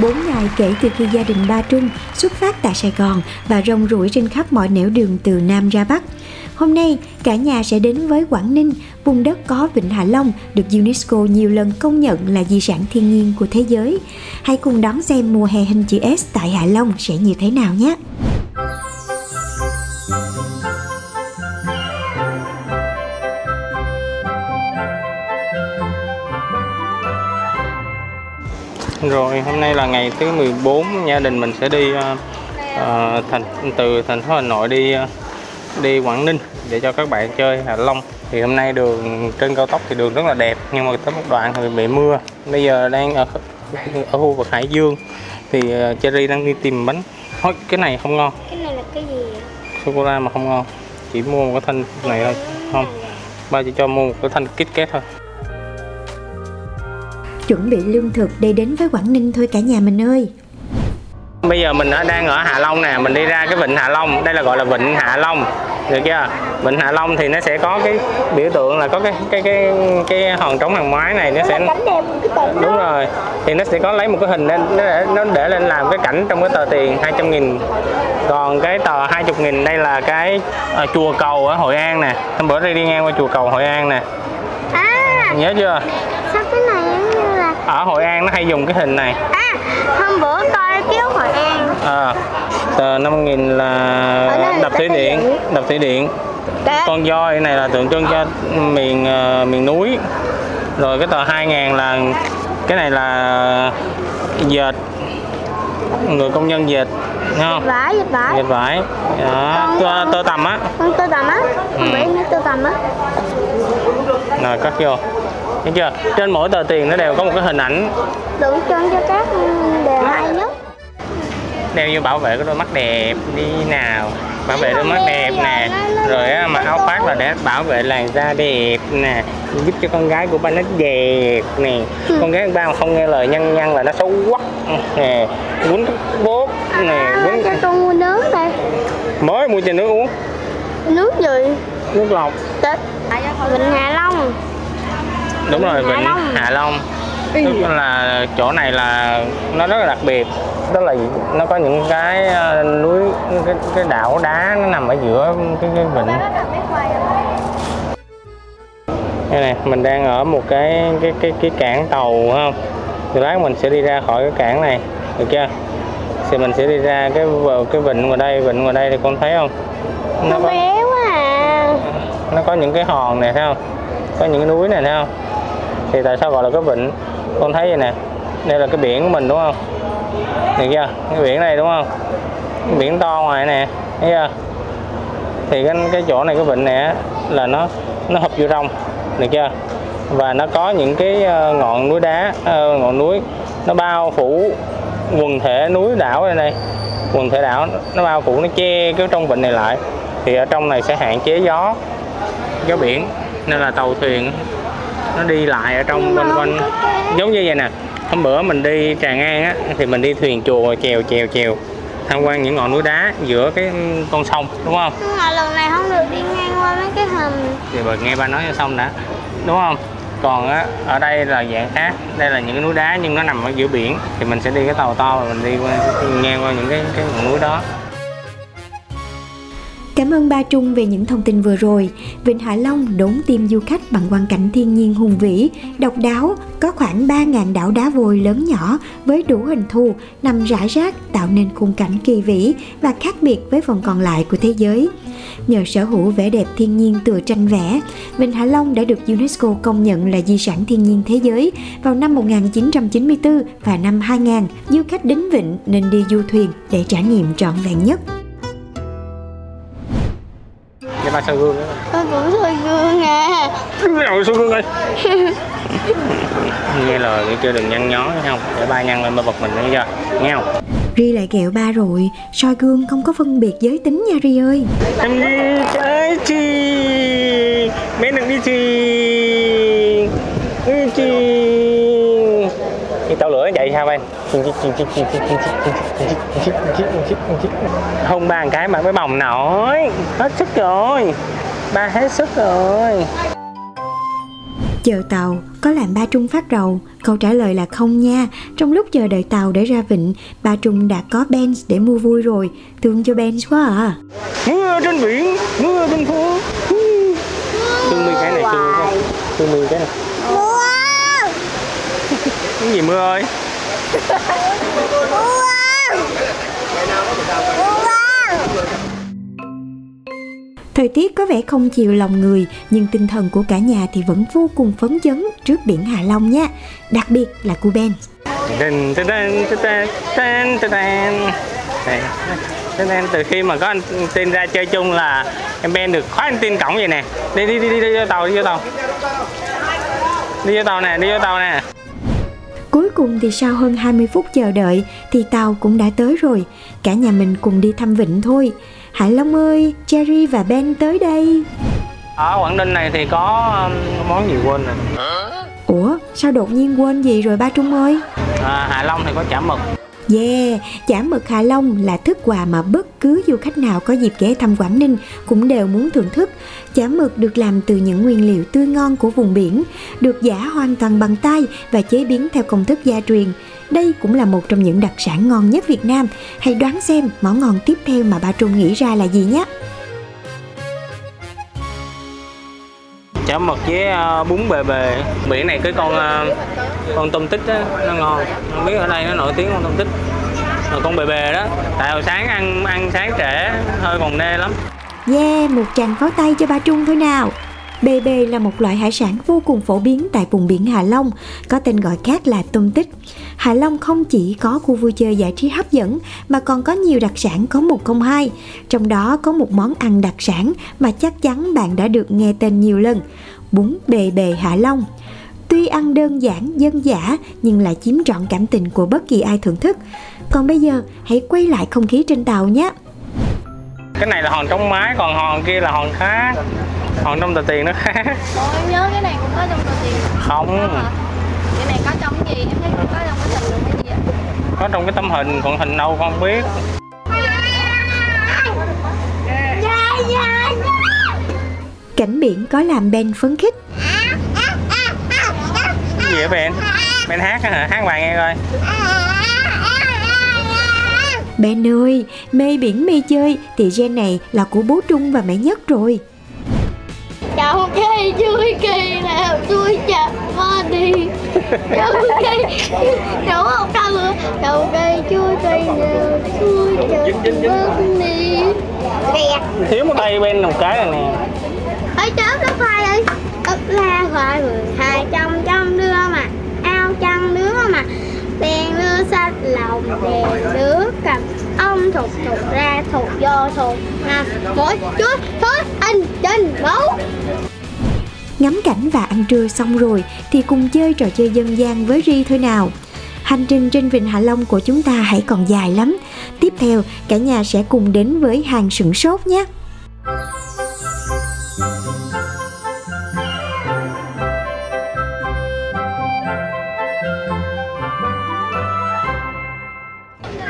14 ngày kể từ khi gia đình Ba Trung xuất phát tại Sài Gòn và rong ruổi trên khắp mọi nẻo đường từ Nam ra Bắc. Hôm nay, cả nhà sẽ đến với Quảng Ninh, vùng đất có Vịnh Hạ Long được UNESCO nhiều lần công nhận là di sản thiên nhiên của thế giới. Hãy cùng đón xem mùa hè hình chữ S tại Hạ Long sẽ như thế nào nhé! Rồi hôm nay là ngày thứ 14 gia đình mình sẽ đi ờ, thành từ thành phố Hà Nội đi ờ, đi Quảng Ninh để cho các bạn chơi Hạ Long. Thì hôm nay đường trên cao tốc thì đường rất là đẹp nhưng mà tới một đoạn thì bị mưa. Bây giờ đang ở ở khu vực Hải Dương thì ờ, Cherry đang đi tìm bánh. Thôi cái này không ngon, cái này là cái gì sô cô la mà không ngon. Chỉ mua một cái thanh này thôi. Không. Ba chỉ cho mua một cái thanh Kit Kat thôi. Chuẩn bị lương thực để đến với Quảng Ninh thôi cả nhà mình ơi! Bây giờ mình ở đang ở Hạ Long nè, mình đi ra cái vịnh Hạ Long, đây là gọi là vịnh Hạ Long, được chưa? Vịnh Hạ Long thì nó sẽ có cái biểu tượng là có cái cái cái cái hòn trống hàng mái này nó sẽ đúng rồi, thì nó sẽ có lấy một cái hình lên nó để nó để lên làm cái cảnh trong cái tờ tiền 200 nghìn. Còn cái tờ 20 nghìn đây là cái ờ, chùa cầu ở Hội An nè hôm bữa đi đi ngang qua chùa cầu Hội An nè. À. Nhớ chưa? Sao cái này giống như là ở Hội An nó hay dùng cái hình này. À hôm bữa coi chiếu Hội An. À, tờ 5 nghìn Ở đây là là đập thủy điện đập thủy điện. Đấy. con voi này là tượng trưng cho miền ờ, miền núi. Rồi cái tờ 2 ngàn là cái này là dệt người công nhân dệt thấy không? Vải dịch vải. Dệt vải. Đó tơ, tơ tằm á. tơ tằm á. Ừ. bể nó tơ tằm á. Rồi cắt vô thấy chưa? Trên mỗi tờ tiền nó đều có một cái hình ảnh. Tượng trưng cho các đề hay nhất? Đeo vô bảo vệ cái đôi mắt đẹp đi nào. Bảo vệ đôi mắt đẹp nè. rồi á, mặc áo khoác là để bảo vệ làn da đẹp nè. Giúp cho con gái của ba nó đẹp nè. Con gái ba mà không nghe lời nhăn nhăn là nó xấu quắc nè. Quýnh bốt nè à, quýnh cho con mua nướng đây. Mới mua cho nước uống. Nước gì? Nước lọc. Tết. Vịnh Hạ Long đúng rồi Hạ vịnh Long. Hạ Long. Tức là chỗ này là nó rất là đặc biệt. Đó là nó có những cái ờ, núi cái, cái đảo đá nó nằm ở giữa cái, cái vịnh. Đây. Này mình đang ở một cái cái cái cái cảng tàu không? Thì lát mình sẽ đi ra khỏi cái cảng này. Được chưa? Thì mình sẽ đi ra cái vào cái vịnh ngoài đây. Vịnh ngoài đây thì con thấy không? Nó con có bé quá à. Nó có những cái hòn này thấy không? Có những cái núi này thấy không thì tại sao gọi là cái vịnh? Con thấy vậy nè. Đây là cái biển của mình, đúng không? Được chưa cái biển này, đúng không? Cái biển to ngoài nè, thấy chưa? Thì cái cái chỗ này, cái vịnh này là nó nó hợp vô trong được chưa và nó có những cái ờ, ngọn núi đá ờ, ngọn núi, nó bao phủ quần thể núi đảo đây này. Quần thể đảo, nó bao phủ, nó che cái trong vịnh này lại. Thì ở trong này sẽ hạn chế gió gió biển. Nên là tàu thuyền nó đi lại ở trong quanh quanh. giống như vậy nè hôm bữa mình đi Tràng An á thì mình đi thuyền chùa chèo chèo chèo tham quan những ngọn núi đá giữa cái con sông đúng không? Nhưng mà lần này không được đi ngang qua mấy cái hầm. Thì bà nghe ba nói cho xong đã đúng không? Còn á, ở đây là dạng khác đây là những cái núi đá nhưng nó nằm ở giữa biển thì mình sẽ đi cái tàu to và mình đi qua ngang qua những cái cái ngọn núi đó Cảm ơn Ba Trung về những thông tin vừa rồi. Vịnh Hạ Long đốn tim du khách bằng quang cảnh thiên nhiên hùng vĩ, độc đáo, có khoảng 3.000 đảo đá vôi lớn nhỏ với đủ hình thù nằm rải rác tạo nên khung cảnh kỳ vĩ và khác biệt với phần còn lại của thế giới. Nhờ sở hữu vẻ đẹp thiên nhiên tựa tranh vẽ, Vịnh Hạ Long đã được UNESCO công nhận là di sản thiên nhiên thế giới vào năm 1994 và năm 2000. Du khách đến vịnh nên đi du thuyền để trải nghiệm trọn vẹn nhất. Ba soi gương đó. Con cũng soi gương à Rồi soi gương ơi. Nghe lời nghe chưa đừng nhăn nhó nghe không? Để ba nhăn lên ba bật mình nghe chưa? Nghe không? Ri lại ghẹo ba rồi, soi gương không có phân biệt giới tính nha Ri ơi. Em đi trái chi Bé đừng đi chi Đi chi Đi tàu lửa vậy sao em? Hôn ba cái mà mới bồng nổi. Hết sức rồi. Ba hết sức rồi. Chờ tàu, có làm ba Trung phát rầu? Câu trả lời là không nha. Trong lúc chờ đợi tàu để ra vịnh, ba Trung đã có Benz để mua vui rồi. Thương cho Benz quá à. Mưa trên biển Mưa trên phố. Thương mi cái này thương cái mi cái này Cái gì mưa ơi? Thời tiết có vẻ không chiều lòng người, nhưng tinh thần của cả nhà thì vẫn vô cùng phấn chấn trước biển Hạ Long nha. Đặc biệt là cô Ben. Từ khi mà có anh tin ra chơi chung là em Ben được khóa anh tin cổng vậy nè. Đi đi đi đi, đi vô tàu đi vô tàu. Đi vô tàu nè đi vô tàu nè Cuối cùng thì sau hơn 20 phút chờ đợi thì tàu cũng đã tới rồi. Cả nhà mình cùng đi thăm vịnh thôi. Hải Long ơi, Cherry và Ben tới đây. ở Quảng Ninh này thì có um, món gì quên rồi Ủa, sao đột nhiên quên gì rồi ba Trung ơi? à, Hạ Long thì có chả mực Yeah, chả mực Hạ Long là thức quà mà bất cứ du khách nào có dịp ghé thăm Quảng Ninh cũng đều muốn thưởng thức. Chả mực được làm từ những nguyên liệu tươi ngon của vùng biển, được giả hoàn toàn bằng tay và chế biến theo công thức gia truyền. Đây cũng là một trong những đặc sản ngon nhất Việt Nam. Hãy đoán xem món ngon tiếp theo mà ba Trung nghĩ ra là gì nhé. Chả mực với ờ, bún bề bề. Biển này cái con ờ, con tôm tích đó, nó ngon. Không biết ở đây nó nổi tiếng con tôm tích rồi con bề bề đó tại hồi sáng ăn ăn sáng trễ hơi còn nê lắm. Yeah, một tràng pháo tay cho ba Trung thôi nào. Bề bề là một loại hải sản vô cùng phổ biến tại vùng biển Hạ Long, có tên gọi khác là tôm tích. Hạ Long không chỉ có khu vui chơi giải trí hấp dẫn mà còn có nhiều đặc sản có một không hai. Trong đó có một món ăn đặc sản mà chắc chắn bạn đã được nghe tên nhiều lần, bún bề bề Hạ Long. Tuy ăn đơn giản, dân dã nhưng lại chiếm trọn cảm tình của bất kỳ ai thưởng thức. Còn bây giờ, hãy quay lại không khí trên tàu nhé. cái này là hòn trong máy còn hòn kia là hòn khác hòn trong tờ tiền nó khác Ủa em nhớ cái này cũng có trong tờ tiền không? Cái này có trong cái gì? Em thấy có trong cái hình luôn cái gì ạ? có trong cái tấm hình còn hình đâu con không biết Cảnh biển có làm Ben phấn khích. cái gì vậy Ben Ben hát hả hát bài nghe coi Ben ơi, mê biển mê chơi thì gen này là của bố Trung và mẹ Nhất rồi. Chui kỳ nào tôi chặt hoa đi. Chậu cây Đủ không đâu nữa. Chậu cây chui kỳ nào tôi chặt hoa đi. Thiếu một tay Ben một cái này nè. Ơi chớp lớp hai ơi. Ấp la gọi mười hai trong trong đưa mà. Ao chăn đứa mà. Đèn đưa sách lòng đèn đứa cầm. Ông thục thục ra thục vô thục. Nằm mỗi chút thôi anh trên máu Ngắm cảnh và ăn trưa xong rồi thì cùng chơi trò chơi dân gian với Ri thôi nào. Hành trình trên Vịnh Hạ Long của chúng ta hãy còn dài lắm. Tiếp theo, cả nhà sẽ cùng đến với hàng sửng sốt nhé.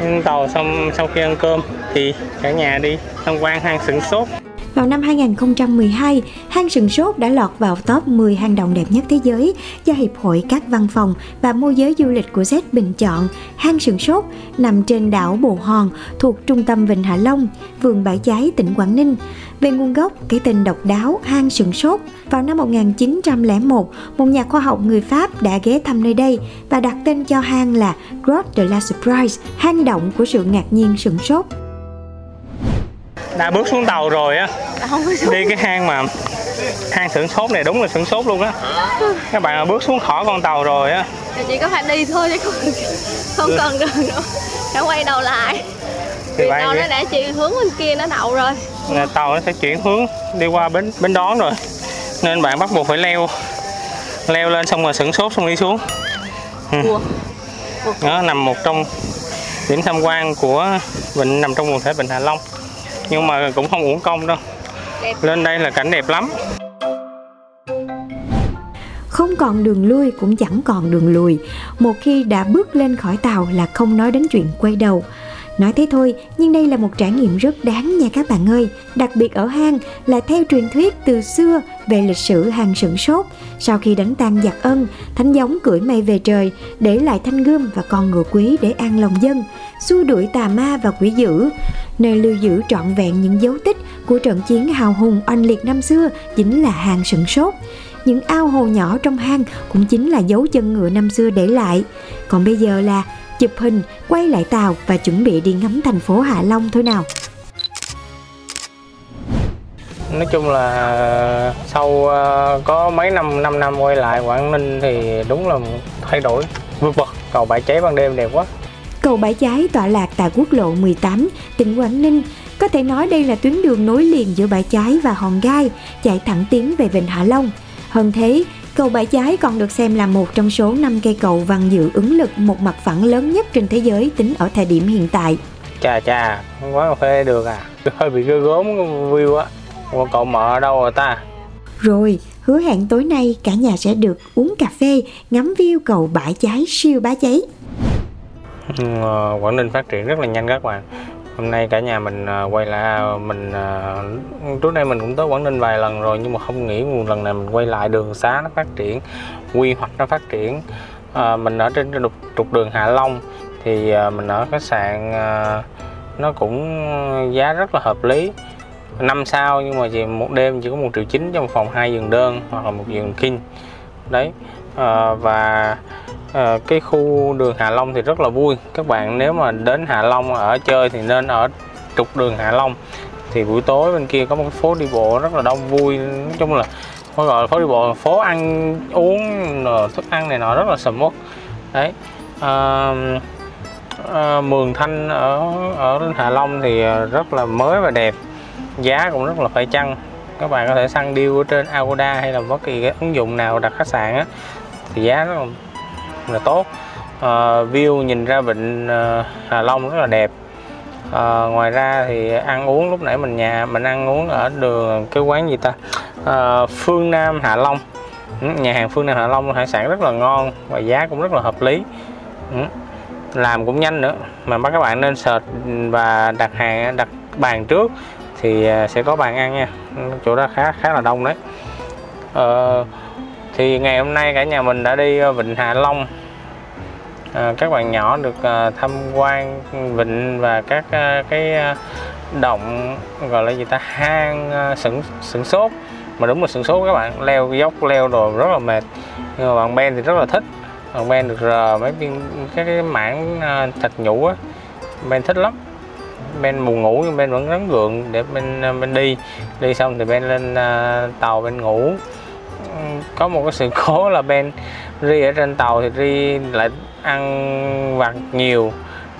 Lên tàu xong sau khi ăn cơm thì cả nhà đi tham quan hang sửng sốt vào năm 2012, hang sừng sốt đã lọt vào top 10 hang động đẹp nhất thế giới do Hiệp hội các văn phòng và môi giới du lịch của Z bình chọn. Hang sừng sốt nằm trên đảo Bồ Hòn thuộc trung tâm Vịnh Hạ Long, vườn Bãi Cháy, tỉnh Quảng Ninh. Về nguồn gốc, cái tên độc đáo hang sừng sốt vào năm 1901, một nhà khoa học người Pháp đã ghé thăm nơi đây và đặt tên cho hang là Grotte de la Surprise, hang động của sự ngạc nhiên sừng sốt đã bước xuống tàu rồi á. Đi cái hang mà hang sửng sốt này đúng là sửng sốt luôn á. Các bạn mà bước xuống khỏi con tàu rồi á. Chỉ có phải đi thôi chứ không, không cần đường nữa phải quay đầu lại. Thì tàu nó đã chuyển hướng bên kia nó đậu rồi. Là tàu nó sẽ chuyển hướng đi qua bến bến đón rồi. Nên bạn bắt buộc phải leo leo lên xong rồi sửng sốt xong đi xuống. Nó nằm một trong điểm tham quan của vịnh nằm trong quần thể vịnh Hạ Long nhưng mà cũng không uổng công đâu. Đẹp. Lên đây là cảnh đẹp lắm. Không còn đường lui cũng chẳng còn đường lùi. Một khi đã bước lên khỏi tàu là không nói đến chuyện quay đầu Nói thế thôi, nhưng đây là một trải nghiệm rất đáng nha các bạn ơi. Đặc biệt ở hang là theo truyền thuyết từ xưa về lịch sử hang sửng sốt. Sau khi đánh tan giặc ân, thánh giống cưỡi mây về trời Để lại thanh gươm và con ngựa quý để an lòng dân Xua đuổi tà ma và quỷ dữ. Nơi lưu giữ trọn vẹn những dấu tích của trận chiến hào hùng oanh liệt năm xưa Chính là hang sửng sốt. Những ao hồ nhỏ trong hang cũng chính là dấu chân ngựa năm xưa để lại. Còn bây giờ là chụp hình, quay lại tàu và chuẩn bị đi ngắm thành phố Hạ Long thôi nào. nói chung là sau ờ, có mấy năm 5 năm quay lại Quảng Ninh thì đúng là thay đổi vượt bậc cầu bãi cháy ban đêm đẹp quá Cầu Bãi Cháy tọa lạc tại quốc lộ 18, tỉnh Quảng Ninh. Có thể nói đây là tuyến đường nối liền giữa Bãi Cháy và Hòn Gai, chạy thẳng tiến về Vịnh Hạ Long. Hơn thế, cầu Bãi Cháy còn được xem là một trong số 5 cây cầu văn dự ứng lực một mặt phẳng lớn nhất trên thế giới tính ở thời điểm hiện tại. chà chà quán cà phê được à hơi bị ghê gớm cái view á Ủa, cậu mở ở đâu rồi ta Rồi, hứa hẹn tối nay cả nhà sẽ được uống cà phê, ngắm view cầu Bãi Cháy siêu bá cháy. Ừ, ờ, Quảng Ninh phát triển rất là nhanh các bạn hôm nay cả nhà mình à, quay lại à, mình à, trước đây mình cũng tới Quảng Ninh vài lần rồi nhưng mà không nghĩ một lần này mình quay lại đường xá nó phát triển quy hoạch nó phát triển. À, mình ở trên trục, trục đường Hạ Long thì mình ở khách sạn nó cũng giá rất là hợp lý. Năm sao nhưng mà chỉ một đêm chỉ có một triệu chín trong phòng hai giường đơn hoặc là một giường king đấy à, và à, cái khu đường Hạ Long thì rất là vui. Các bạn nếu mà đến Hạ Long ở chơi thì nên ở trục đường Hạ Long. Thì buổi tối bên kia có một phố đi bộ rất là đông vui. Nói chung là phải gọi là phố đi bộ phố ăn uống thức ăn này nọ rất là sầm uất. Đấy. À, à, Mường Thanh ở ở Hạ Long thì rất là mới và đẹp. Giá cũng rất là phải chăng. Các bạn có thể săn deal ở trên Agoda hay là bất kỳ cái ứng dụng nào đặt khách sạn á thì giá nó là tốt. Ờ, view nhìn ra vịnh ờ, Hà Long rất là đẹp. Ờ, ngoài ra thì ăn uống lúc nãy mình nhà mình ăn uống ở đường cái quán gì ta? Ờ, Phương Nam Hạ Long. Ừ, nhà hàng Phương Nam Hạ Long hải sản rất là ngon và giá cũng rất là hợp lý. Ừ, làm cũng nhanh nữa. Mà các bạn nên search và đặt hàng đặt bàn trước thì ờ, sẽ có bàn ăn nha. Ừ, chỗ đó khá khá là đông đấy. Ờ, thì ngày hôm nay cả nhà mình đã đi ờ, Vịnh Hạ Long. À, các bạn nhỏ được à, tham quan vịnh và các à, cái à, động gọi là gì ta hang à, sửng sửng sốt. Mà đúng là sửng sốt các bạn leo dốc leo đồ rất là mệt. Nhưng mà bạn Ben thì rất là thích. Bạn Ben được rờ mấy viên cái, cái mảng à, thịt nhũ á. Ben thích lắm. Ben buồn ngủ nhưng Ben vẫn rắn gượng để Ben bên Ben đi. Đi xong thì Ben lên à, tàu Ben ngủ có một cái sự cố là Ben Ri ở trên tàu thì Ri lại ăn vặt nhiều.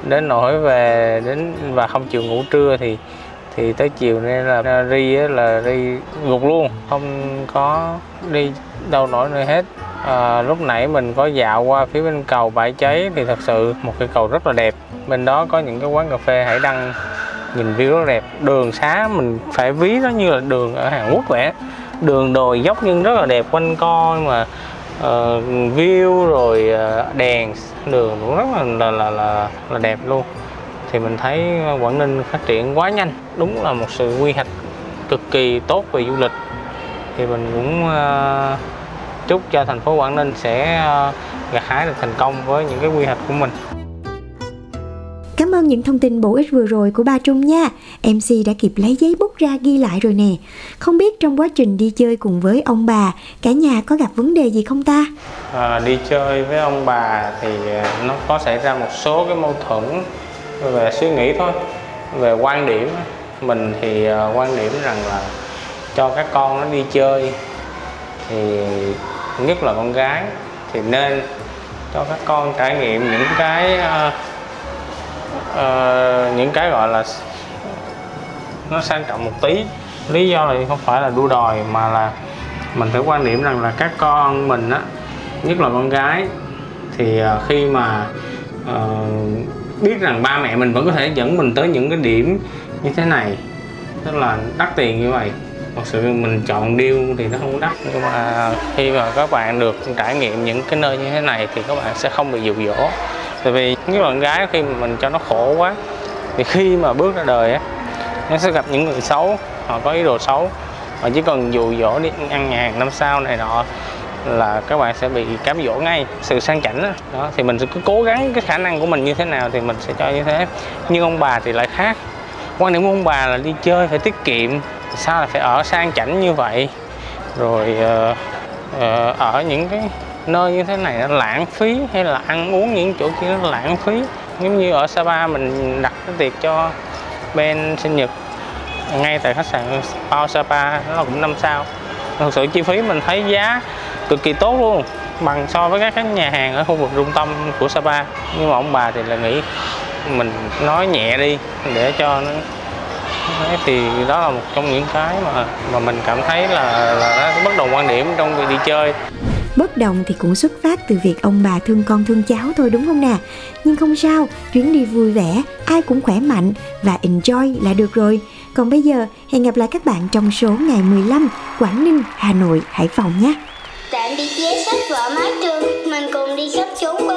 Đến nỗi về đến và không chịu ngủ trưa thì thì tới chiều nên là Ri là Ri gục luôn. Không có đi đâu nổi nơi hết. À, lúc nãy mình có dạo qua phía bên cầu bãi cháy thì thật sự một cái cầu rất là đẹp. Bên đó có những cái quán cà phê hải đăng nhìn view rất đẹp. Đường xá mình phải ví nó như là đường ở Hàn Quốc vậy đường đồi dốc nhưng rất là đẹp quanh co mà uh, view rồi uh, đèn đường cũng rất là là, là là là đẹp luôn thì mình thấy Quảng Ninh phát triển quá nhanh đúng là một sự quy hoạch cực kỳ tốt về du lịch thì mình cũng uh, chúc cho thành phố Quảng Ninh sẽ uh, gặt hái được thành công với những cái quy hoạch của mình. Cảm ơn những thông tin bổ ích vừa rồi của ba Trung nha. MC đã kịp lấy giấy bút ra ghi lại rồi nè. Không biết trong quá trình đi chơi cùng với ông bà, cả nhà có gặp vấn đề gì không ta? À, đi chơi với ông bà thì nó có xảy ra một số cái mâu thuẫn về suy nghĩ thôi, về quan điểm. Mình thì à, quan điểm rằng là cho các con nó đi chơi thì nhất là con gái thì nên cho các con trải nghiệm những cái uh, uh, những cái gọi là nó sang trọng một tí. Lý do là không phải là đua đòi mà là mình phải quan điểm rằng là các con mình á nhất là con gái thì uh, khi mà uh, biết rằng ba mẹ mình vẫn có thể dẫn mình tới những cái điểm như thế này tức là đắt tiền như vậy. Thật sự mình chọn điêu thì nó không đắt. Nhưng mà khi mà các bạn được trải nghiệm những cái nơi như thế này thì các bạn sẽ không bị dụ dỗ tại vì những bạn gái khi mà mình cho nó khổ quá thì khi mà bước ra đời á nó sẽ gặp những người xấu họ có ý đồ xấu. Họ chỉ cần dụ dỗ đi ăn nhà hàng năm sau này nọ là các bạn sẽ bị cám dỗ ngay. Sự sang chảnh đó. đó thì mình sẽ cứ cố gắng cái khả năng của mình như thế nào thì mình sẽ cho như thế. Nhưng ông bà thì lại khác. Quan điểm của ông bà là đi chơi phải tiết kiệm sao là phải ở sang chảnh như vậy? Rồi uh, uh, ở những cái nơi như thế này nó lãng phí hay là ăn uống những chỗ kia nó lãng phí? Giống như ở Sapa mình đặt cái tiệc cho bên sinh nhật ngay tại khách sạn Pao Sapa nó cũng năm sao. Thực sự chi phí mình thấy giá cực kỳ tốt luôn bằng so với các cái nhà hàng ở khu vực trung tâm của Sapa. Nhưng mà ông bà thì là nghĩ mình nói nhẹ đi để cho nó Đấy, thì đó là một trong những cái mà mà mình cảm thấy là là nó bất đồng quan điểm trong việc đi chơi bất đồng thì cũng xuất phát từ việc ông bà thương con thương cháu thôi đúng không nè? Nhưng không sao chuyến đi vui vẻ ai cũng khỏe mạnh và enjoy là được rồi. Còn bây giờ hẹn gặp lại các bạn trong số ngày 15 Quảng Ninh, Hà Nội, Hải Phòng nhé. Tạm biệt vé sách vở mái trường Mình cùng đi khắp chốn quê